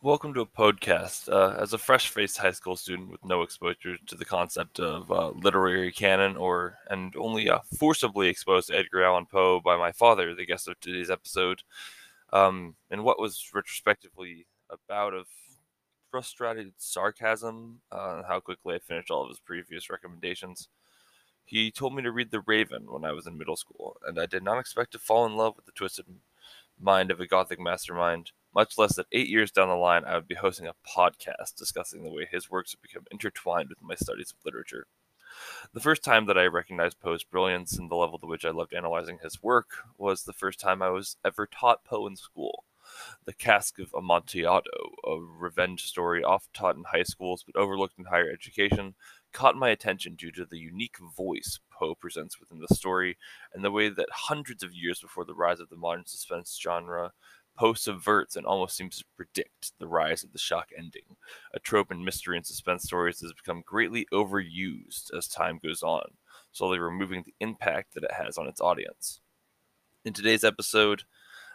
Welcome to a podcast. Uh, as a fresh-faced high school student with no exposure to the concept of uh, literary canon, or and only uh, forcibly exposed to Edgar Allan Poe by my father, the guest of today's episode, um, in what was retrospectively a bout of frustrated sarcasm, uh, how quickly I finished all of his previous recommendations. He told me to read The Raven when I was in middle school, and I did not expect to fall in love with the twisted mind of a gothic mastermind much less that eight years down the line I would be hosting a podcast discussing the way his works have become intertwined with my studies of literature. The first time that I recognized Poe's brilliance and the level to which I loved analyzing his work was the first time I was ever taught Poe in school. The Cask of Amontillado, a revenge story oft taught in high schools but overlooked in higher education, caught my attention due to the unique voice Poe presents within the story and the way that hundreds of years before the rise of the modern suspense genre, Poe subverts and almost seems to predict the rise of the shock ending, a trope in mystery and suspense stories that has become greatly overused as time goes on, slowly removing the impact that it has on its audience. In today's episode,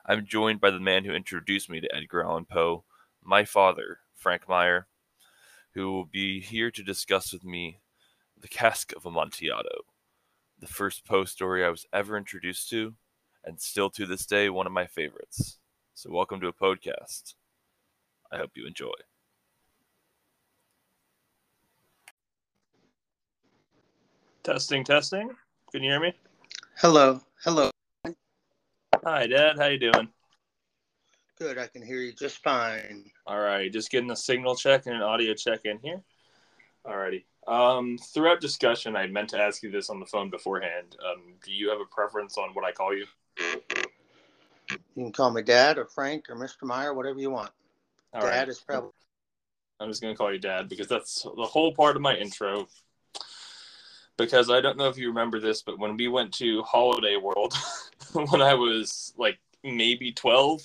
I'm joined by the man who introduced me to Edgar Allan Poe, my father, Frank Meyer, who will be here to discuss with me The Cask of Amontillado, the first Poe story I was ever introduced to, and still to this day one of my favorites. So, welcome to a podcast. I hope you enjoy. Testing, testing. Can you hear me? Hello, hello. Hi, Dad. How you doing? Good, I can hear you just fine. All right, just getting a signal check and an audio check in here. Alrighty. Um, throughout discussion, I meant to ask you this on the phone beforehand. Um, do you have a preference on what I call you? You can call me Dad or Frank or Mr. Meyer, whatever you want. All Dad right. is probably I'm just going to call you Dad because that's the whole part of my intro. Because I don't know if you remember this, but when we went to Holiday World when I was like maybe 12,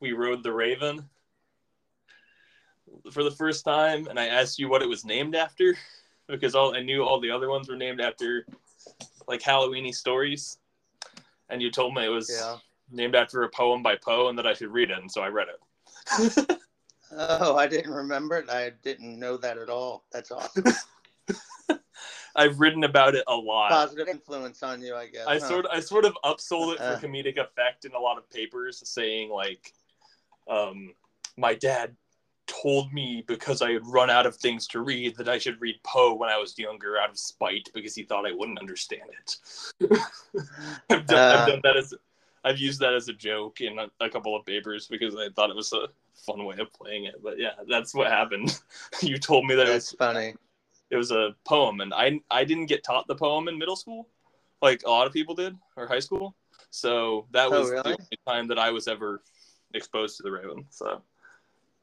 we rode the Raven for the first time, and I asked you what it was named after because all I knew all the other ones were named after like Halloweeny stories, and you told me it was yeah. Named after a poem by Poe and that I should read it, and so I read it. Oh, I didn't remember it. I didn't know that at all. That's awesome. I've written about it a lot. Positive influence on you, I guess. I huh? sort of, I sort of upsold it Uh. for comedic effect in a lot of papers, saying like, um, my dad told me because I had run out of things to read that I should read Poe when I was younger out of spite because he thought I wouldn't understand it. I've, done, Uh. I've done that as I've used that as a joke in a, a couple of papers because I thought it was a fun way of playing it. But yeah, that's what happened. you told me that it was funny. it was a poem and I I didn't get taught the poem in middle school like a lot of people did or high school. So that Oh, was really? the only time that I was ever exposed to the Raven. So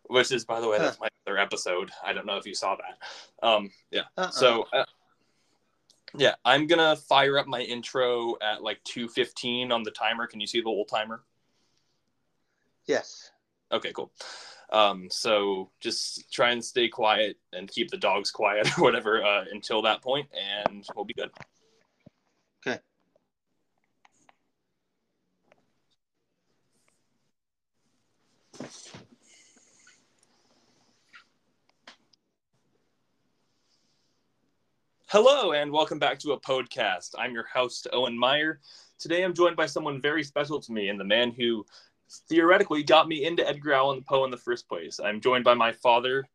which is by the way that's my other episode. I don't know if you saw that. Um yeah. Uh-uh. So uh, yeah, I'm to fire up my intro at like 2:15 on the timer. Can you see the old timer? yes. Okay, cool. Um, so just try and stay quiet and keep the dogs quiet or whatever uh, until that point, and we'll be good. Okay. Hello, and welcome back to a podcast. I'm your host, Owen Meyer. Today I'm joined by someone very special to me and the man who theoretically got me into Edgar Allan Poe in the first place. I'm joined by my father,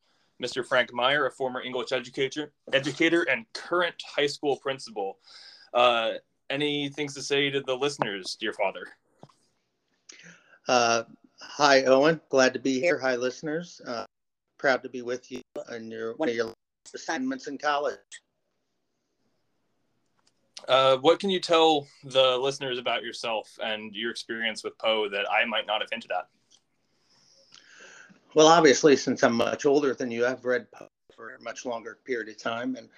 Mr. Frank Meyer, a former English educator, educator and current high school principal. Uh, any things to say to the listeners, dear father? Uh, hi, Owen. Glad to be here. Hi, listeners. Uh, proud to be with you on your one of your assignments in college. Uh, what can you tell the listeners about yourself and your experience with Poe that I might not have hinted at? Well, obviously, since I'm much older than you, I've read Poe for a much longer period of time and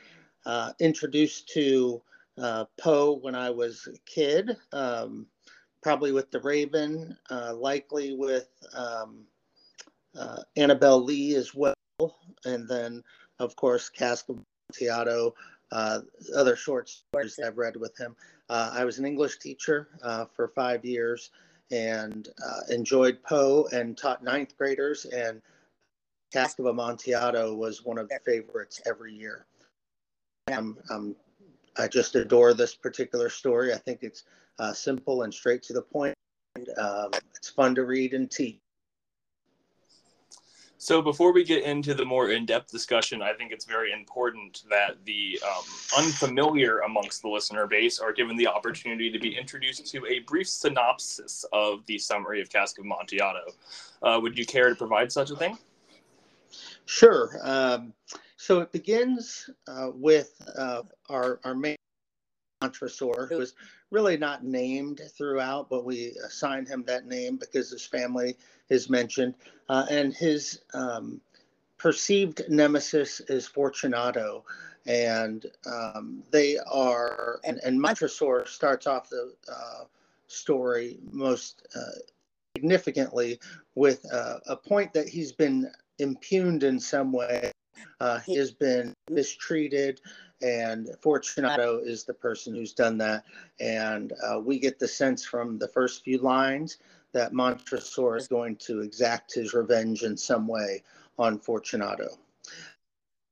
uh, introduced to uh, Poe when I was a kid, um, probably with The Raven, uh, likely with um, uh, Annabel Lee as well. And then, of course, Cask of uh, other short stories I've read with him. Uh, I was an English teacher uh, for five years and uh, enjoyed Poe and taught ninth graders. And Cask of Amontillado was one of their favorites every year. I'm, I'm, i just adore this particular story. I think it's uh, simple and straight to the point. And, um, it's fun to read and teach. So before we get into the more in-depth discussion, I think it's very important that the um, unfamiliar amongst the listener base are given the opportunity to be introduced to a brief synopsis of the summary of Cask of Amontillado. Uh, would you care to provide such a thing? Sure. Um, so it begins uh, with uh, our, our main Montresor, who is really not named throughout, but we assign him that name because his family is mentioned. Uh, and his um, perceived nemesis is Fortunato. And um, they are, and, and Montresor starts off the uh, story most uh, significantly with uh, a point that he's been impugned in some way. Uh, he has been mistreated and Fortunato is the person who's done that. And uh, we get the sense from the first few lines that Montresor is going to exact his revenge in some way on Fortunato.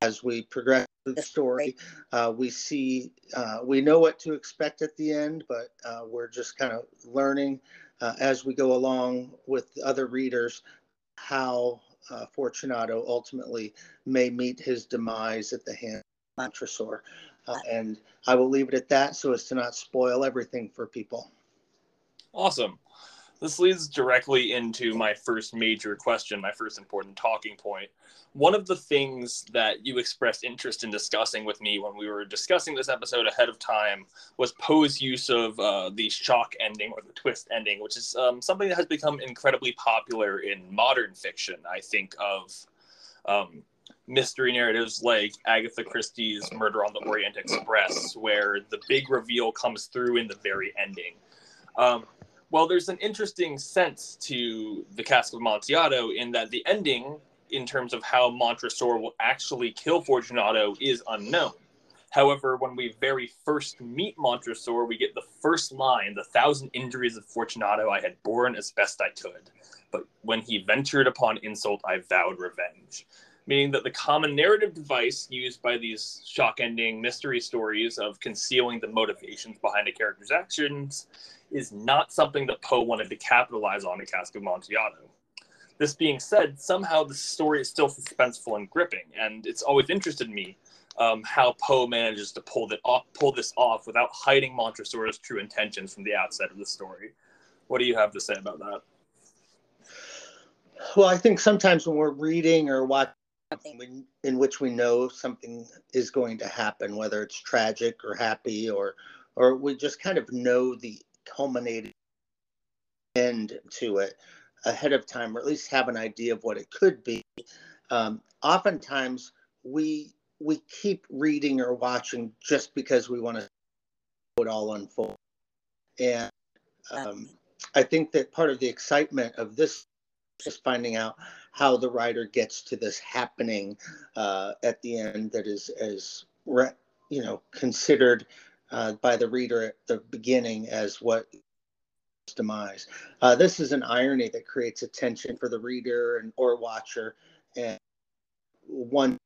As we progress through the story, uh, we see, uh, we know what to expect at the end, but uh, we're just kind of learning uh, as we go along with other readers how uh, Fortunato ultimately may meet his demise at the hand Montresor. Uh, and I will leave it at that so as to not spoil everything for people. Awesome. This leads directly into my first major question, my first important talking point. One of the things that you expressed interest in discussing with me when we were discussing this episode ahead of time was Poe's use of uh, the shock ending or the twist ending, which is um, something that has become incredibly popular in modern fiction. I think of um, mystery narratives like Agatha Christie's Murder on the Orient Express, where the big reveal comes through in the very ending. Um, well, there's an interesting sense to the Cask of Amontillado in that the ending, in terms of how Montresor will actually kill Fortunato, is unknown. However, when we very first meet Montresor, we get the first line The thousand injuries of Fortunato I had borne as best I could. But when he ventured upon insult, I vowed revenge meaning that the common narrative device used by these shock ending mystery stories of concealing the motivations behind a character's actions is not something that Poe wanted to capitalize on in Cask of Amontillado. This being said, somehow the story is still suspenseful and gripping, and it's always interested me um, how Poe manages to pull that off, pull this off without hiding Montresor's true intentions from the outset of the story. What do you have to say about that? Well, I think sometimes when we're reading or watching something in which we know something is going to happen, whether it's tragic or happy, or or we just kind of know the culminating end to it ahead of time, or at least have an idea of what it could be. Um, oftentimes, we we keep reading or watching just because we want to it all unfold, and um, I think that part of the excitement of this is finding out how the writer gets to this happening uh, at the end that is as you know considered uh, by the reader at the beginning as what demise. Uh, this is an irony that creates a tension for the reader and or watcher, and one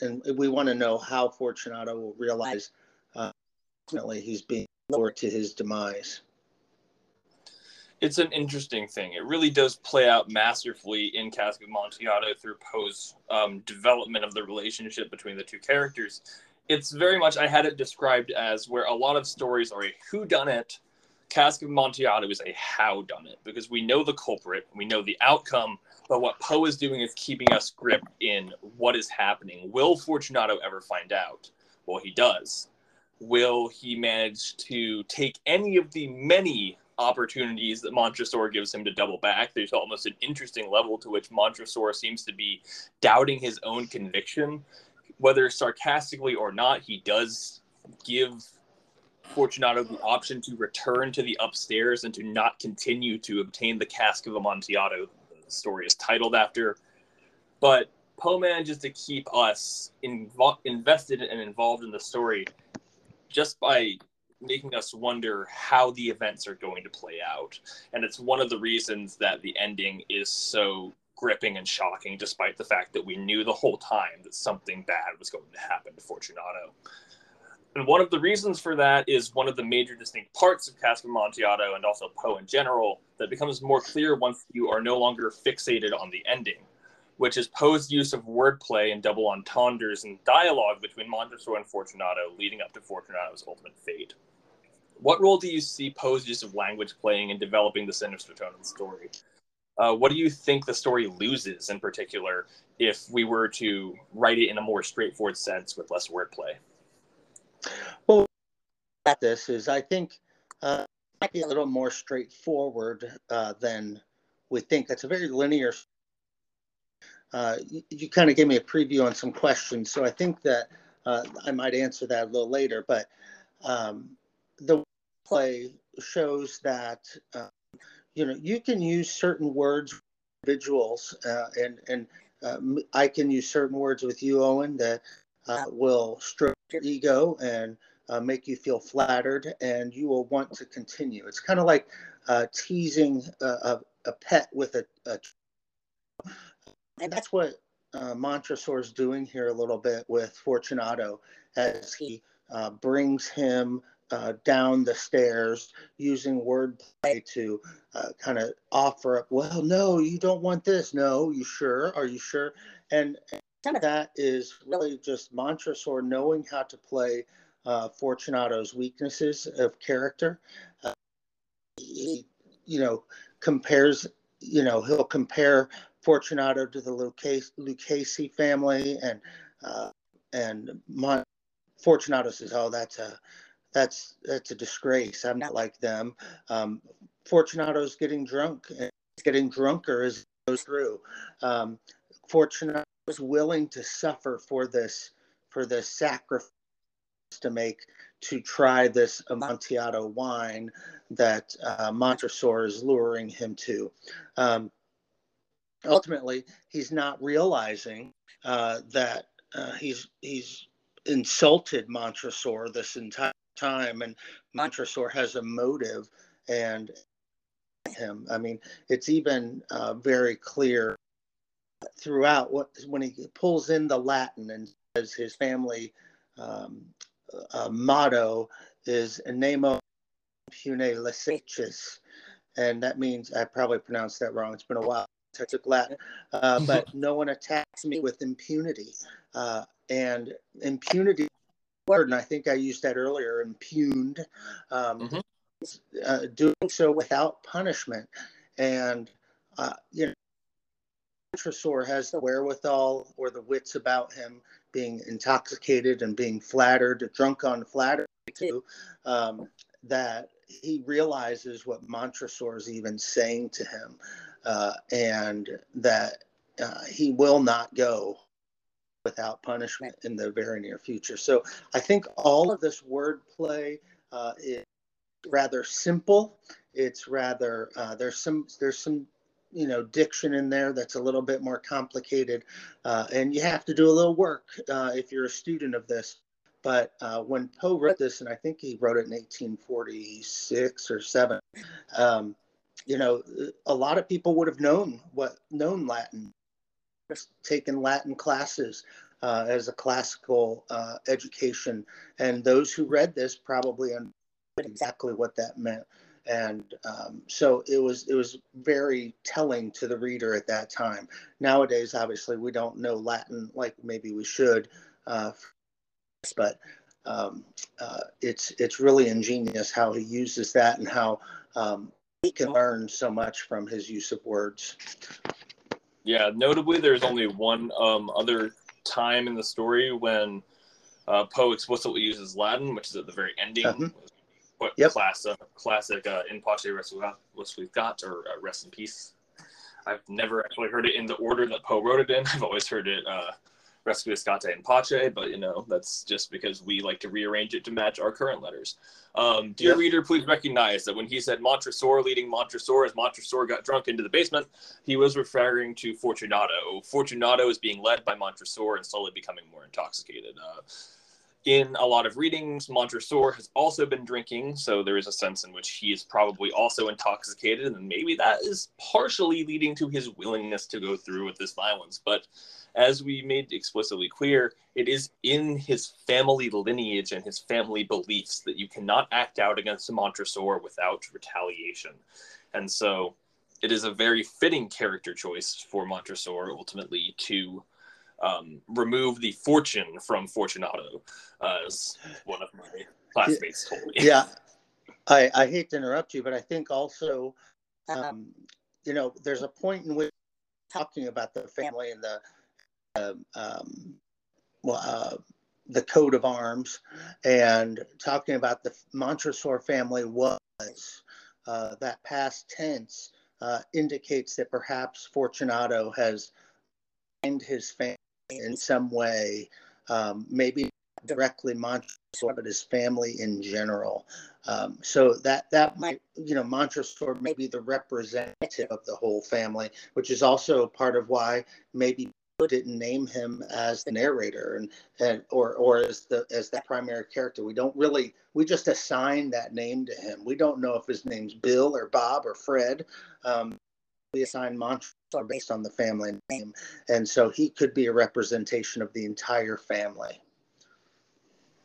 and we want to know how Fortunato will realize uh, ultimately he's being lured to his demise it's an interesting thing. It really does play out masterfully in Cask of Amontillado through Poe's um, development of the relationship between the two characters. It's very much I had it described as where a lot of stories are a who done it. Cask of Amontillado is a how done it because we know the culprit, we know the outcome, but what Poe is doing is keeping us gripped in what is happening. Will Fortunato ever find out? Well, he does. Will he manage to take any of the many opportunities that Montresor gives him to double back. There's almost an interesting level to which Montresor seems to be doubting his own conviction. Whether sarcastically or not, he does give Fortunato the option to return to the upstairs and to not continue to obtain the cask of Amontillado. The story is titled after. But Poe manages to keep us invo- invested and involved in the story just by making us wonder how the events are going to play out. And it's one of the reasons that the ending is so gripping and shocking, despite the fact that we knew the whole time that something bad was going to happen to Fortunato. And one of the reasons for that is one of the major distinct parts of Cask of Amontillado and also Poe in general that becomes more clear once you are no longer fixated on the ending, which is Poe's use of wordplay and double entendres and dialogue between Montresor and Fortunato leading up to Fortunato's ultimate fate. What role do you see Poe's use of language playing in developing the sinister tone of the story? Uh, what do you think the story loses in particular if we were to write it in a more straightforward sense with less wordplay? Well, at this is I think uh, might be a little more straightforward uh, than we think. It's a very linear. Uh, you, you kind of gave me a preview on some questions, so I think that uh, I might answer that a little later. But um, the play shows that uh, you know you can use certain words, individuals, uh, and and I can use certain words with you, Owen, that will stroke your ego and uh, make you feel flattered, and you will want to continue. It's kind of like uh, teasing a, a, a, pet with a, a, and that's what uh, Montresor is doing here a little bit with Fortunato as he uh, brings him uh, down the stairs using wordplay to uh, kind of offer up, well, no, you don't want this. No, you sure? Are you sure? And, and that is really just Montresor knowing how to play uh, Fortunato's weaknesses of character. Uh, he, you know, compares, you know, he'll compare Fortunato to the Luchesi family, and uh, and Mon- Fortunato says, "Oh, that's a that's that's a disgrace. I'm not like them." Um, Fortunato's getting drunk and getting drunker as he goes through. Um, Fortunato is willing to suffer for this for this sacrifice to make to try this Amontillado wine that uh, Montresor is luring him to. Um, ultimately, he's not realizing uh, that uh, he's he's insulted Montresor this entire time, and Montresor has a motive and him. I mean, it's even uh, very clear throughout what when he pulls in the Latin and says his family um, uh, motto is Nemo Pune Leseches. And that means, I probably pronounced that wrong. It's been a while. Since I took Latin, uh, but no one attacks me with impunity. Uh, and impunity word, and I think I used that earlier, impugned, um, mm-hmm. uh, doing so without punishment. And, uh, you know, Montresor has the wherewithal or the wits about him being intoxicated and being flattered, drunk on flattery too, um, that he realizes what Montresor is even saying to him, uh, and that uh, he will not go without punishment in the very near future. So I think all of this wordplay uh, is rather simple. It's rather uh, there's some there's some you know diction in there that's a little bit more complicated uh, and you have to do a little work uh, if you're a student of this but uh, when poe wrote this and i think he wrote it in 1846 or 7 um, you know a lot of people would have known what known latin taken latin classes uh, as a classical uh, education and those who read this probably understood exactly what that meant and um, so it was it was very telling to the reader at that time. Nowadays, obviously, we don't know Latin like maybe we should, uh, but um, uh, it's it's really ingenious how he uses that and how um, he can learn so much from his use of words. Yeah, notably, there's only one um, other time in the story when uh, Poe explicitly uses Latin, which is at the very ending. Mm-hmm yep. class, uh, classic uh, in Pace Rest We've Got, or uh, Rest in Peace. I've never actually heard it in the order that Poe wrote it in. I've always heard it uh, Requiescat and Pace, but you know, that's just because we like to rearrange it to match our current letters. Um, dear yep. reader, please recognize that when he said Montresor leading Montresor as Montresor got drunk into the basement, he was referring to Fortunato. Fortunato is being led by Montresor and slowly becoming more intoxicated. Uh, in a lot of readings, Montresor has also been drinking, so there is a sense in which he is probably also intoxicated, and maybe that is partially leading to his willingness to go through with this violence. But as we made explicitly clear, it is in his family lineage and his family beliefs that you cannot act out against a Montresor without retaliation. And so it is a very fitting character choice for Montresor ultimately to um, remove the fortune from Fortunato, uh, as one of my classmates told me. Yeah, I, I hate to interrupt you, but I think also, um, you know, there's a point in which talking about the family and the um, well, uh, the coat of arms and talking about the Montresor family was uh, that past tense uh, indicates that perhaps Fortunato has find his family in some way, um, maybe directly Montresor, but his family in general. Um, so that that might, you know, Montresor may be the representative of the whole family, which is also part of why maybe didn't name him as the narrator and, and or or as the as that primary character. We don't really we just assign that name to him. We don't know if his name's Bill or Bob or Fred. Um, we assign Montresor based on the family name. And so he could be a representation of the entire family.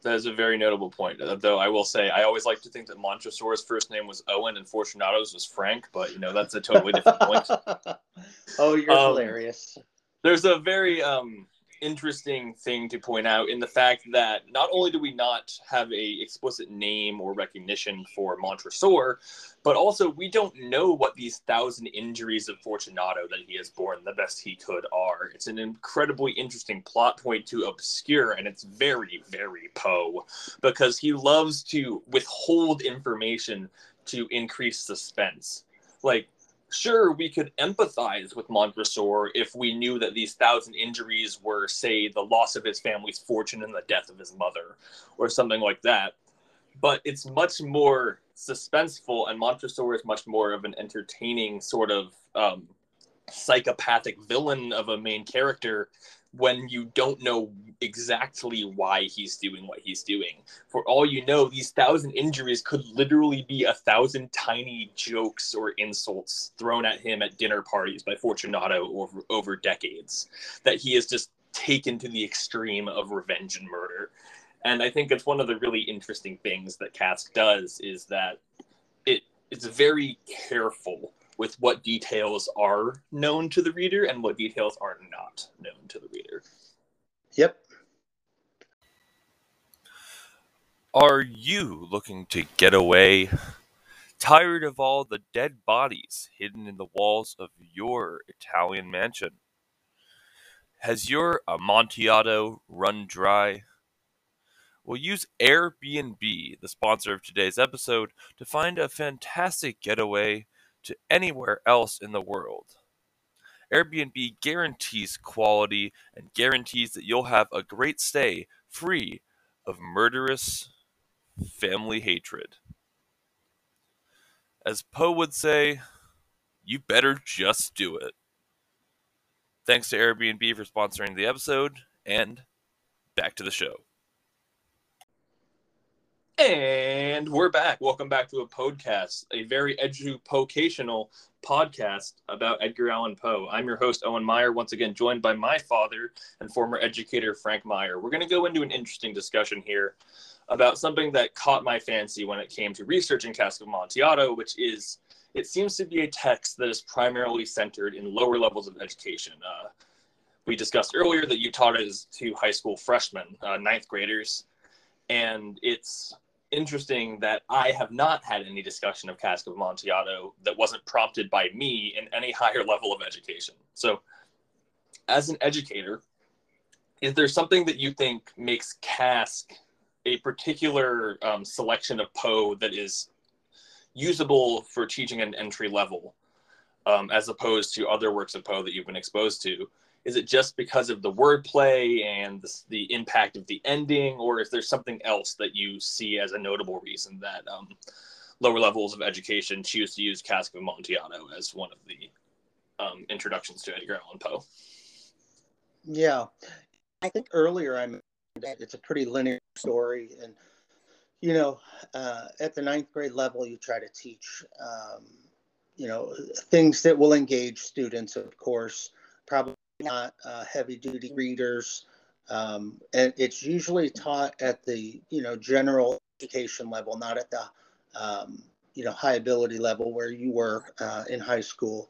That is a very notable point. Though I will say, I always like to think that Montresor's first name was Owen and Fortunato's was Frank, but you know that's a totally different point. oh, you're um, hilarious. There's a very um, interesting thing to point out in the fact that not only do we not have a explicit name or recognition for Montresor, but also we don't know what these thousand injuries of Fortunato that he has borne the best he could are. It's an incredibly interesting plot point to obscure, and it's very, very Poe because he loves to withhold information to increase suspense. Like sure we could empathize with Montresor if we knew that these thousand injuries were, say, the loss of his family's fortune and the death of his mother, or something like that. But it's much more suspenseful, and Montresor is much more of an entertaining sort of um, psychopathic villain of a main character when you don't know exactly why he's doing what he's doing. For all you know, these thousand injuries could literally be a thousand tiny jokes or insults thrown at him at dinner parties by Fortunato over, over decades that he has just taken to the extreme of revenge and murder. And I think it's one of the really interesting things that Cask does is that it it's very careful with what details are known to the reader and what details are not known to the reader. Yep. Are you looking to get away? Tired of all the dead bodies hidden in the walls of your Italian mansion? Has your Amontillado run dry? We'll use Airbnb, the sponsor of today's episode, to find a fantastic getaway to anywhere else in the world. Airbnb guarantees quality and guarantees that you'll have a great stay free of murderous family hatred. As Poe would say, you better just do it. Thanks to Airbnb for sponsoring the episode, and back to the show. And we're back. Welcome back to a podcast, a very educational podcast about Edgar Allan Poe. I'm your host, Owen Meyer, once again joined by my father and former educator, Frank Meyer. We're going to go into an interesting discussion here about something that caught my fancy when it came to researching Cask of Amontillado, which is it seems to be a text that is primarily centered in lower levels of education. Uh, we discussed earlier that you taught it to high school freshmen, uh, ninth graders, and it's interesting that I have not had any discussion of Cask of Amontillado that wasn't prompted by me in any higher level of education. So, as an educator, is there something that you think makes Cask a particular um, selection of Poe that is usable for teaching an entry level, um, as opposed to other works of Poe that you've been exposed to? Is it just because of the wordplay and the, the, impact of the ending, or is there something else that you see as a notable reason that um, lower levels of education choose to use Cask of Amontillado as one of the um, introductions to Edgar Allan Poe? Yeah, I think earlier I mentioned that it's a pretty linear story. And, you know, uh, at the ninth grade level, you try to teach, um, you know, things that will engage students, of course, probably not uh, heavy duty readers. Um, and it's usually taught at the, you know, general education level, not at the, um, you know, high ability level where you were uh, in high school.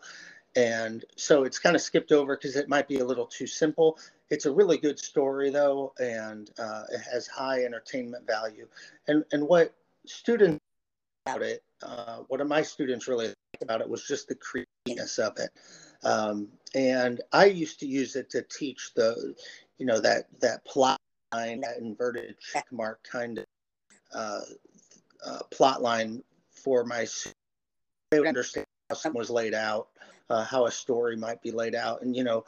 And so it's kind of skipped over because it might be a little too simple. It's a really good story though, and uh, it has high entertainment value. And and what students about it, uh, of my students really liked about it was just the creepiness of it. Um, and I used to use it to teach the, you know, that that plot line, that inverted check mark kind of uh, uh, plot line for my. They would understand how something was laid out, uh, how a story might be laid out, and you know,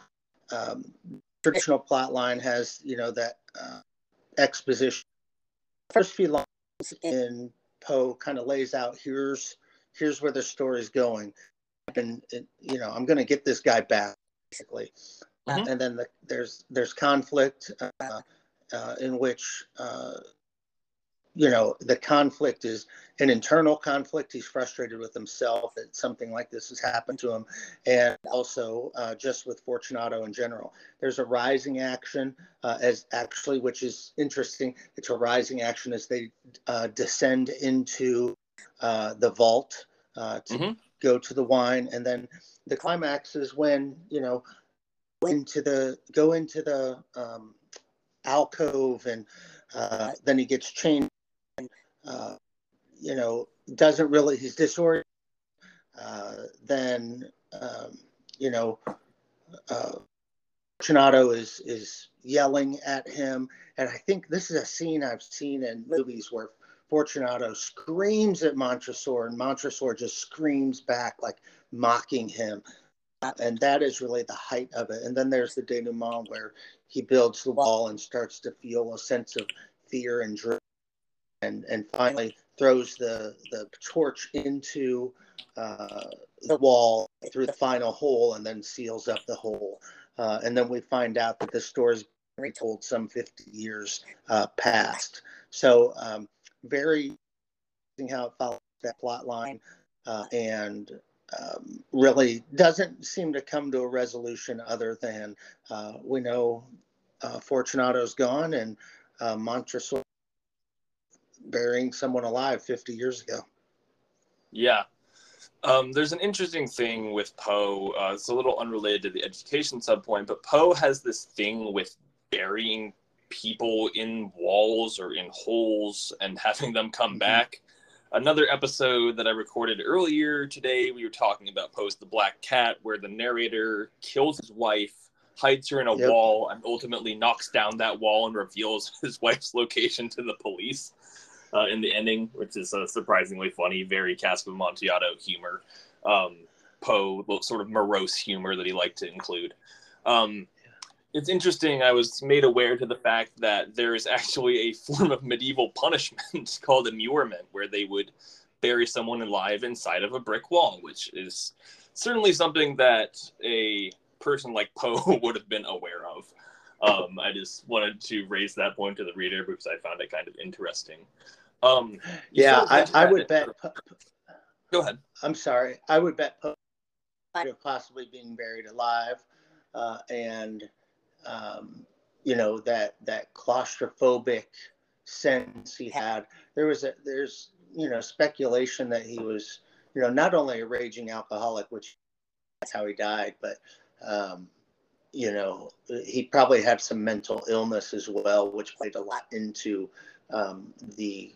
um, traditional plot line has you know that uh, exposition. First few lines in Poe kind of lays out here's here's where the story's going, and it, you know I'm going to get this guy back basically, mm-hmm. and then the, there's there's conflict uh, uh, in which uh, you know the conflict is an internal conflict. He's frustrated with himself that something like this has happened to him. And also uh, just with fortunato in general. There's a rising action uh, as actually which is interesting. It's a rising action as they uh, descend into uh, the vault uh, to mm-hmm. Go to the wine and then the climax is when you know into the go into the um, alcove and uh, then he gets chained uh, you know, doesn't really, he's disoriented, uh, then, um, you know, uh, Fortunato is, is yelling at him. And I think this is a scene I've seen in movies where Fortunato screams at Montresor and Montresor just screams back, like mocking him. And that is really the height of it. And then there's the denouement where he builds the wall and starts to feel a sense of fear and dread and and finally throws the the torch into uh, the wall through the final hole and then seals up the hole. Uh, and then we find out that the story is retold some 50 years uh, past. So um, very interesting how it follows that plot line uh, and um, really doesn't seem to come to a resolution other than uh, we know uh, Fortunato's gone and uh, Montresor burying someone alive 50 years ago. Yeah. Um, there's an interesting thing with Poe. Uh, it's a little unrelated to the education subpoint, but Poe has this thing with burying people in walls or in holes and having them come mm-hmm. back. Another episode that I recorded earlier today, we were talking about Poe's The Black Cat, where the narrator kills his wife, hides her in a yep. wall, and ultimately knocks down that wall and reveals his wife's location to the police uh, in the ending, which is uh, surprisingly funny. Very Cask of Amontillado humor, um, Poe sort of morose humor that he liked to include. Um, it's interesting. I was made aware to the fact that there is actually a form of medieval punishment called immurement, where they would bury someone alive inside of a brick wall, which is certainly something that a person like Poe would have been aware of. Um, I just wanted to raise that point to the reader because I found it kind of interesting. Um, yeah, I, I would bet. Go ahead. I'm sorry. I would bet Poe possibly being buried alive, uh, and um, you know that that claustrophobic sense he had. There was a there's you know speculation that he was you know not only a raging alcoholic, which that's how he died, but um, you know he probably had some mental illness as well, which played a lot into um, the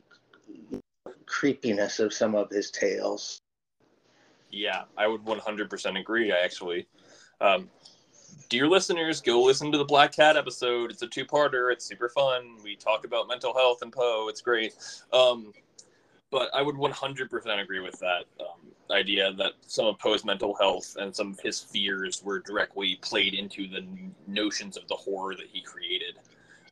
creepiness of some of his tales. Yeah, I would 100% agree. I actually, um, dear listeners, go listen to the Black Cat episode. It's a two-parter. It's super fun. We talk about mental health and Poe. It's great. Um, but I would 100% agree with that um, idea that some of Poe's mental health and some of his fears were directly played into the notions of the horror that he created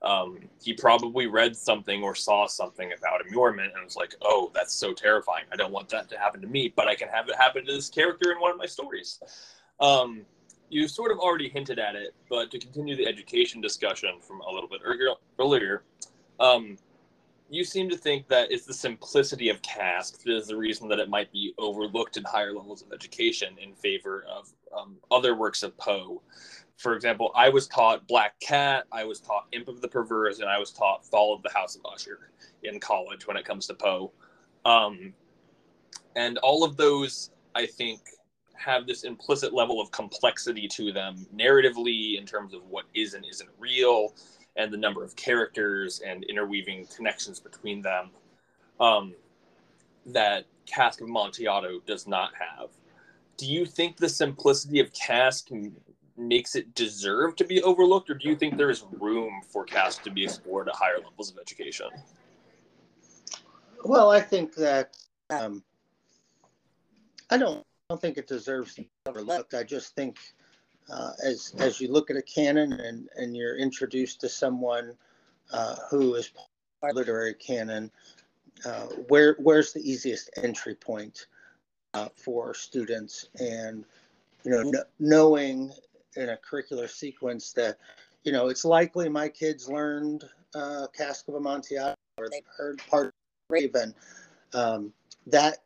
um, he probably read something or saw something about immurement and was like, "Oh, that's so terrifying! I don't want that to happen to me, but I can have it happen to this character in one of my stories." Um, you sort of already hinted at it, but to continue the education discussion from a little bit earlier, um, you seem to think that it's the simplicity of Cask that is the reason that it might be overlooked in higher levels of education in favor of um, other works of Poe. For example, I was taught Black Cat, I was taught Imp of the Perverse, and I was taught Fall of the House of Usher in college when it comes to Poe. Um, and all of those, I think, have this implicit level of complexity to them narratively in terms of what is and isn't real and the number of characters and interweaving connections between them um, that Cask of Amontillado does not have. Do you think the simplicity of Cask makes it deserve to be overlooked, or do you think there is room for Cask to be explored at higher levels of education? Well, I think that um, I don't, don't think it deserves to be overlooked. I just think uh, as as you look at a canon and and you're introduced to someone uh, who is part of literary canon, uh, where where's the easiest entry point uh, for students? And you know, kn- knowing in a curricular sequence that you know it's likely my kids learned uh, Cask of Amontillado or they've heard part of Raven. Um, that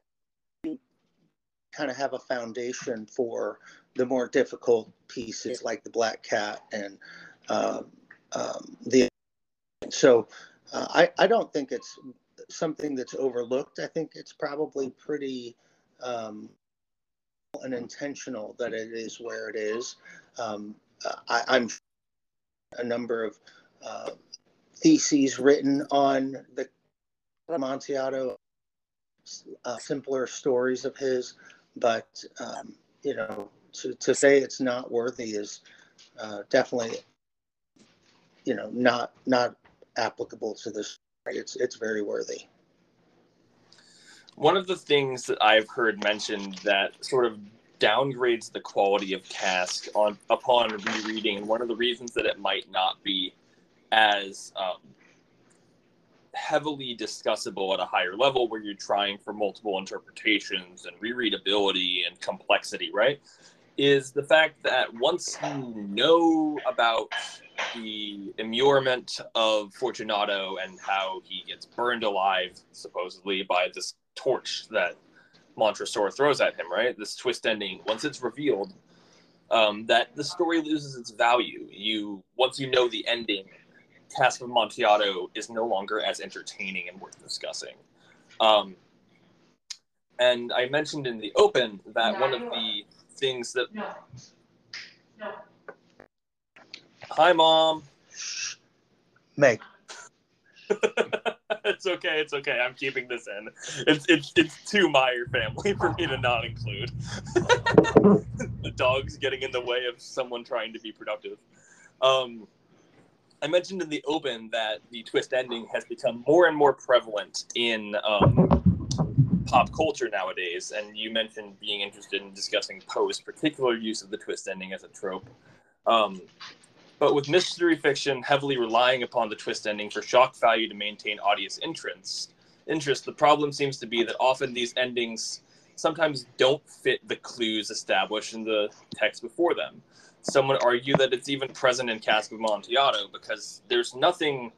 kind of have a foundation for the more difficult pieces like the black cat and um, um, the so uh, I, I don't think it's something that's overlooked. I think it's probably pretty um, unintentional that it is where it is. Um, I, i'm a number of uh, theses written on the Amontillado, uh, simpler stories of his, but um, you know, to, to say it's not worthy is uh, definitely, you know, not not applicable to this. It's it's very worthy. One of the things that I've heard mentioned that sort of downgrades the quality of cask on upon rereading, one of the reasons that it might not be as um, heavily discussable at a higher level where you're trying for multiple interpretations and rereadability and complexity, right? Is the fact that once you know about the immurement of Fortunato and how he gets burned alive, supposedly, by this torch that Montresor throws at him, right? This twist ending, once it's revealed, um, that the story loses its value. You once you know the ending, Cask of Amontillado is no longer as entertaining and worth discussing. Um, and I mentioned in the open that no, one of the things that. No. No. Hi, mom. Meg. it's okay. It's okay. I'm keeping this in. It's it's it's too Meyer family for me to not include. the dog's getting in the way of someone trying to be productive. Um, I mentioned in the open that the twist ending has become more and more prevalent in um, pop culture nowadays, and you mentioned being interested in discussing Poe's particular use of the twist ending as a trope. Um, but with mystery fiction heavily relying upon the twist ending for shock value to maintain audience interest, interest, the problem seems to be that often these endings sometimes don't fit the clues established in the text before them some would argue that it's even present in Cask of Amontillado because there's nothing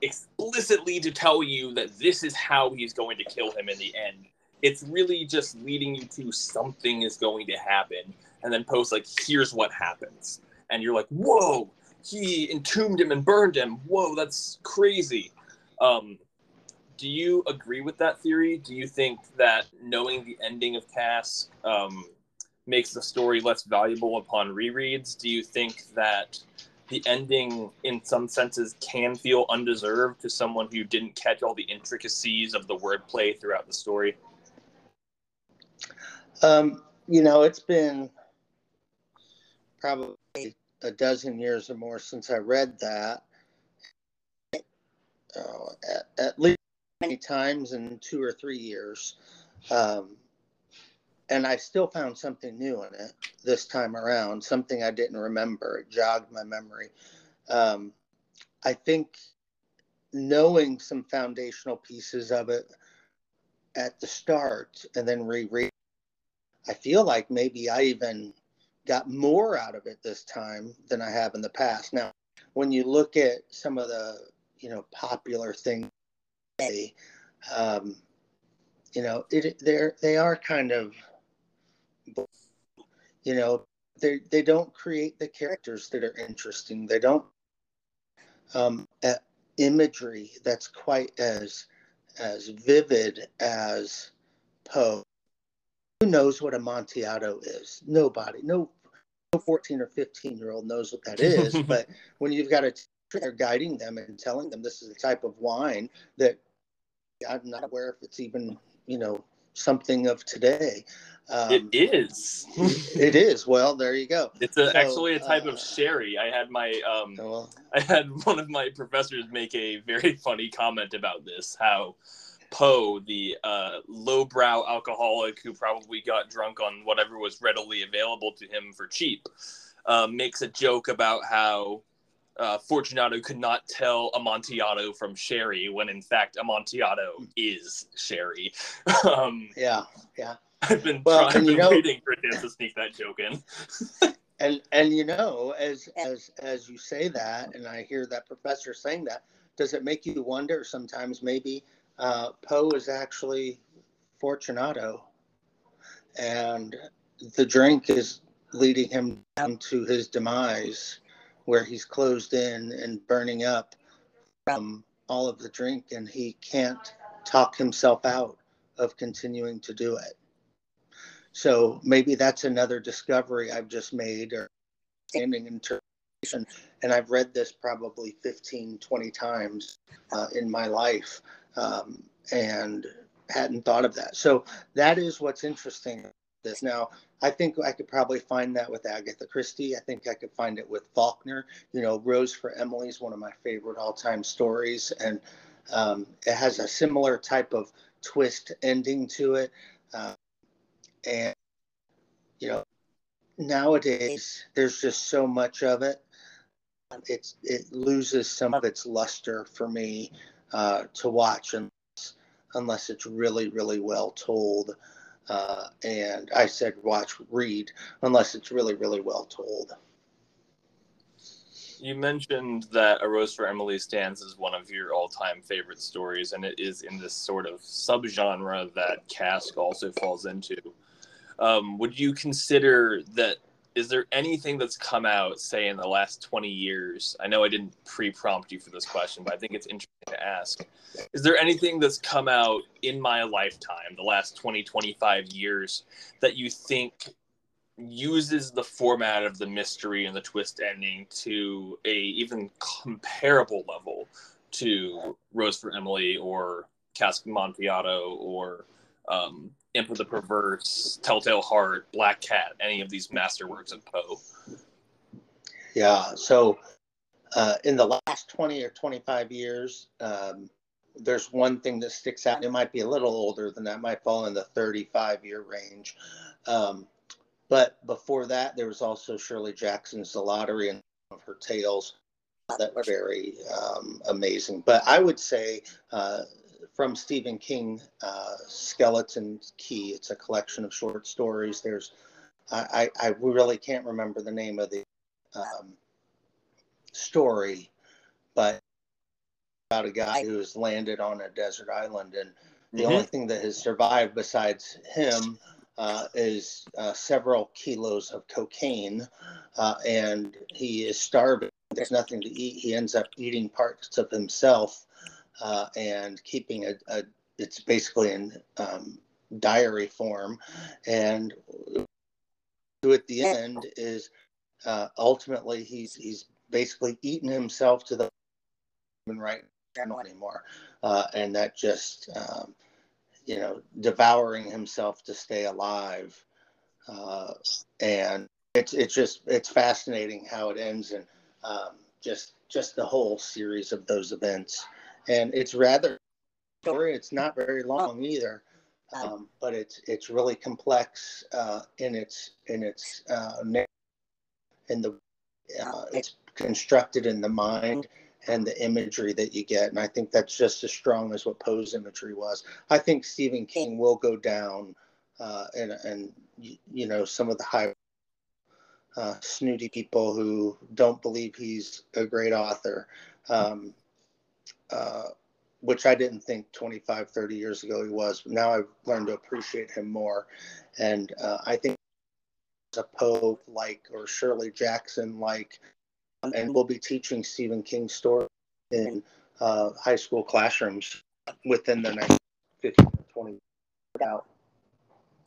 explicitly to tell you that this is how he's going to kill him in the end. It's really just leading you to something is going to happen, and then post like, here's what happens, and you're like, whoa, he entombed him and burned him. Whoa, that's crazy. Um, do you agree with that theory? Do you think that knowing the ending of Cask um, makes the story less valuable upon rereads? Do you think that the ending, in some senses, can feel undeserved to someone who didn't catch all the intricacies of the wordplay throughout the story? Um, you know, it's been probably a dozen years or more since I read that. Uh, at, at, least many times in two or three years. Um, and I still found something new in it this time around, something I didn't remember. It jogged my memory. Um, I think knowing some foundational pieces of it at the start and then reread, I feel like maybe I even got more out of it this time than I have in the past. Now, when you look at some of the you know popular things um, you know, it they're they are kind of, you know, they they don't create the characters that are interesting. They don't um, imagery that's quite as as vivid as Poe. Who knows what Amontillado is? Nobody. No, no 14 or 15 year old knows what that is. but when you've got a teacher guiding them and telling them this is the type of wine that I'm not aware if it's even you know something of today. Um, it is. it is. Well, there you go. It's a, so, actually a type uh, of sherry. I had my um, oh, well. I had one of my professors make a very funny comment about this. How Poe, the uh, lowbrow alcoholic who probably got drunk on whatever was readily available to him for cheap, uh, makes a joke about how uh, Fortunato could not tell Amontillado from Sherry when in fact Amontillado is Sherry. um, yeah, yeah. I've been, well, trying, I've been know, waiting for him to sneak that joke in. and and you know, as as as you say that, and I hear that professor saying that, does it make you wonder sometimes maybe uh, Poe is actually Fortunato, and the drink is leading him down to his demise where he's closed in and burning up from all of the drink and he can't talk himself out of continuing to do it. So maybe that's another discovery I've just made or standing interpretation. And I've read this probably 15, 20 times uh, in my life um, and hadn't thought of that. So that is what's interesting. This now, I think I could probably find that with Agatha Christie. I think I could find it with Faulkner. You know, Rose for Emily is one of my favorite all-time stories, and um, it has a similar type of twist ending to it. Uh, and you know, nowadays there's just so much of it. It's it loses some of its luster for me uh, to watch unless, unless it's really really well told. Uh, and I said, watch, read, unless it's really, really well told. You mentioned that A Rose for Emily stands as one of your all time favorite stories, and it is in this sort of subgenre that Cask also falls into. Um, would you consider that is there anything that's come out, say, in the last 20 years? I know I didn't pre prompt you for this question, but I think it's interesting to ask. Is there anything that's come out in my lifetime, the last 20, 25 years, that you think uses the format of the mystery and the twist ending to a even comparable level to Rose for Emily or Cask Amontillado or um, Imp of the Perverse, Telltale Heart, Black Cat, any of these masterworks of Poe? Yeah. So uh, in the last 20 or 25 years, um, there's one thing that sticks out. It might be a little older than that, might fall in the 35 year range. Um, but before that, there was also Shirley Jackson's The Lottery and of her tales that were very um, amazing. But I would say uh, from Stephen King, uh, Skeleton Key. It's a collection of short stories. There's, I, I, I really can't remember the name of the um, story, but about a guy who has landed on a desert island, and the mm-hmm. only thing that has survived besides him uh, is uh, several kilos of cocaine, uh, and he is starving. There's nothing to eat. He ends up eating parts of himself uh, and keeping a, a, it's basically in um, diary form. And at the end is uh, ultimately he's he's basically eaten himself to the human right anymore. Uh, and that just um, you know devouring himself to stay alive. Uh, and it's it's just it's fascinating how it ends and um, just just the whole series of those events and it's rather. It's not very long either, um, but it's it's really complex uh, in its in its uh, in the uh, it's constructed in the mind and the imagery that you get, and I think that's just as strong as what Poe's imagery was. I think Stephen King will go down, uh, and and you know some of the high. Uh, snooty people who don't believe he's a great author um, uh, which I didn't think 25, 30 years ago he was. But now I've learned to appreciate him more. And uh, I think a Poe like or Shirley Jackson like, and we'll be teaching Stephen King stories in uh, high school classrooms within the next 15 to 20 out.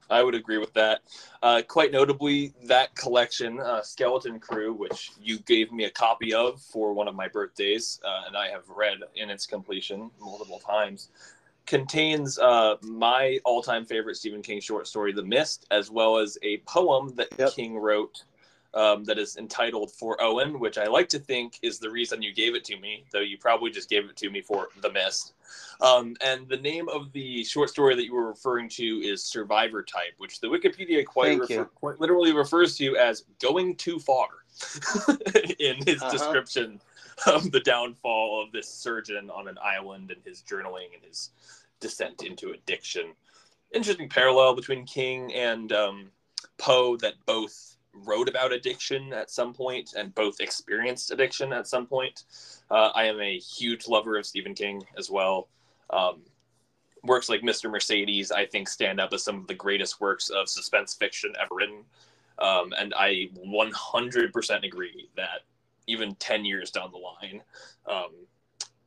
I would agree with that. Uh, quite notably, that collection, uh, Skeleton Crew, which you gave me a copy of for one of my birthdays, uh, and I have read in its completion multiple times, contains uh, my all-time favorite Stephen King short story, The Mist, as well as a poem that Yep. King wrote um, that is entitled For Owen, which I like to think is the reason you gave it to me, though you probably just gave it to me for The Mist. Um, and the name of the short story that you were referring to is Survivor Type, which the Wikipedia quite, refer- quite literally refers to as going too far in his Uh-huh. description of the downfall of this surgeon on an island and his journaling and his descent into addiction. Interesting parallel between King and um, Poe that both wrote about addiction at some point and both experienced addiction at some point. Uh, I am a huge lover of Stephen King as well. Um, works like Mr. Mercedes, I think, stand up as some of the greatest works of suspense fiction ever written. Um, and I 100% agree that even 10 years down the line, um,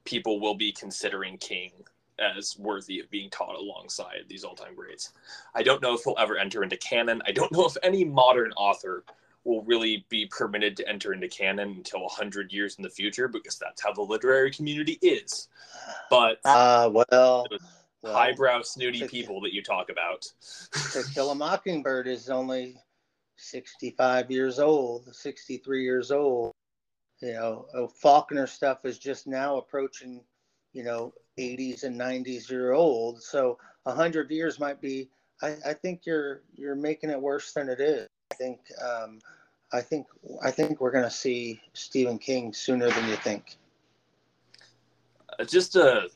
people will be considering King as worthy of being taught alongside these all-time greats. I don't know if he'll ever enter into canon. I don't know if any modern author will really be permitted to enter into canon until 100 years in the future because that's how the literary community is. But Ah, well, well, highbrow, snooty to- people that you talk about. To Kill a Mockingbird is only 65 years old, 63 years old. You know, uh, Faulkner stuff is just now approaching, you know, 80s and 90s year old. So 100 years might be. I, I think you're you're making it worse than it is. I think um, I think I think we're going to see Stephen King sooner than you think. Uh, just a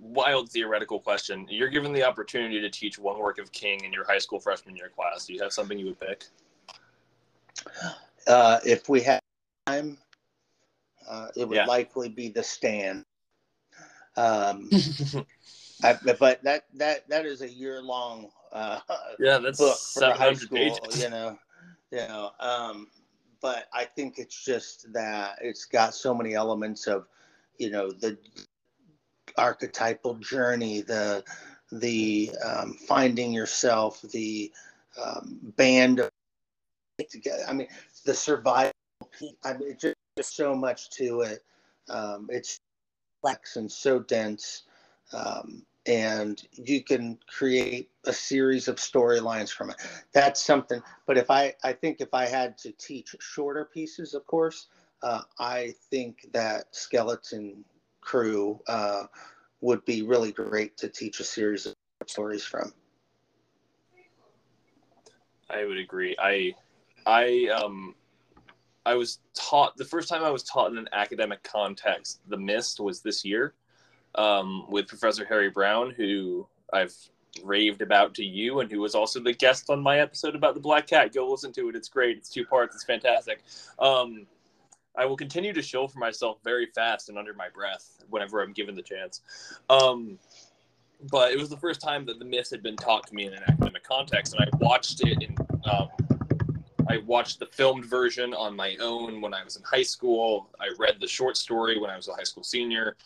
wild theoretical question. You're given the opportunity to teach one work of King in your high school freshman year class. Do you have something you would pick? Uh, if we had time, uh, it would Yeah. likely be The Stand. Um, I, but that that that is a year long uh, yeah, that's book for high school. pages. You know, you know. Um, but I think it's just that it's got so many elements of, you know, the archetypal journey, the the um, finding yourself, the um, band of together. I mean, the survival. I mean, it's just, just so much to it. Um, it's complex and so dense. Um, and you can create a series of storylines from it. That's something. But if I, I think if I had to teach shorter pieces, of course, uh, I think that Skeleton Crew uh, would be really great to teach a series of stories from. I would agree. I, I, um, I was taught the first time I was taught in an academic context. The Mist was this year, um, with Professor Harry Brown, who I've raved about to you, and who was also the guest on my episode about the Black Cat. Go listen to it; it's great. It's two parts. It's fantastic. Um, I will continue to show for myself very fast and under my breath whenever I'm given the chance. Um, but it was the first time that the Mist had been taught to me in an academic context, and I watched it in. Um, I watched the filmed version on my own when I was in high school. I read the short story when I was a high school senior.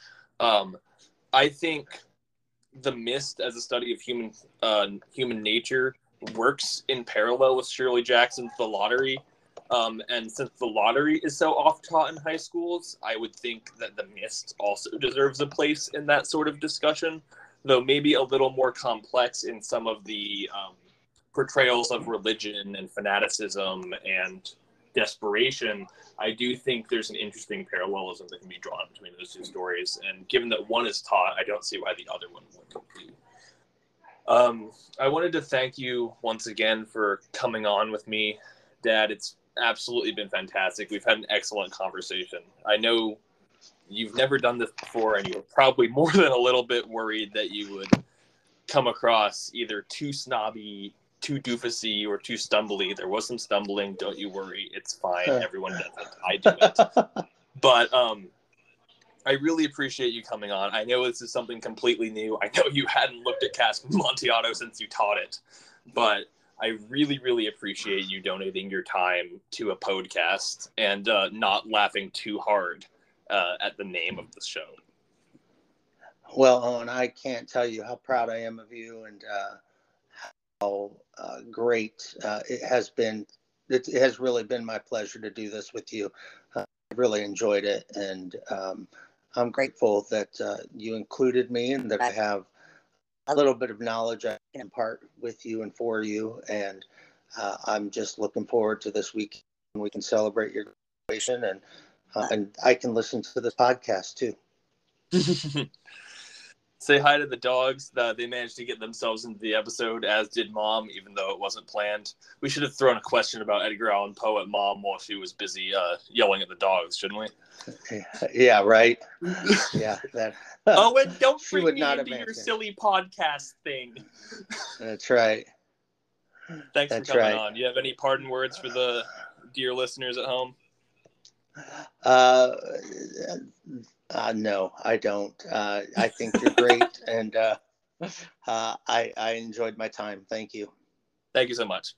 Um, I think the Mist, as a study of human uh, human nature, works in parallel with Shirley Jackson's The Lottery. Um, and since The Lottery is so oft taught in high schools, I would think that The Mist also deserves a place in that sort of discussion, though maybe a little more complex in some of the um, portrayals of religion and fanaticism and desperation, I do think there's an interesting parallelism that can be drawn between those two stories. And given that one is taught, I don't see why the other one wouldn't be. Um, I wanted to thank you once again for coming on with me, Dad. It's absolutely been fantastic. We've had an excellent conversation. I know you've never done this before, and you're probably more than a little bit worried that you would come across either too snobby too doofusy or too stumbly. There was some stumbling. Don't you worry. It's fine. Everyone does it. I do it. But um, I really appreciate you coming on. I know this is something completely new. I know you hadn't looked at Cask Amontillado since you taught it, but I really, really appreciate you donating your time to a podcast and uh, not laughing too hard uh, at the name of the show. Well, Owen, I can't tell you how proud I am of you and uh, uh, great uh, it has been. It, has really been my pleasure to do this with you. Uh, I really enjoyed it, and um, I'm grateful that uh, you included me and that I have a little bit of knowledge I can impart with you and for you. And uh, I'm just looking forward to this week when we can celebrate your graduation and and I can listen to this podcast too. say hi to the dogs. Uh, they managed to get themselves into the episode, as did Mom, even though it wasn't planned. We should have thrown a question about Edgar Allan Poe at Mom while she was busy uh, yelling at the dogs, shouldn't we? Yeah, right. yeah, that. oh, and don't bring me into your silly podcast thing. That's right. Thanks That's for coming right. on. Do you have any pardon words for the dear listeners at home? Uh, uh, no, I don't. Uh, I think you're great, and uh, uh, I I enjoyed my time. Thank you. Thank you so much.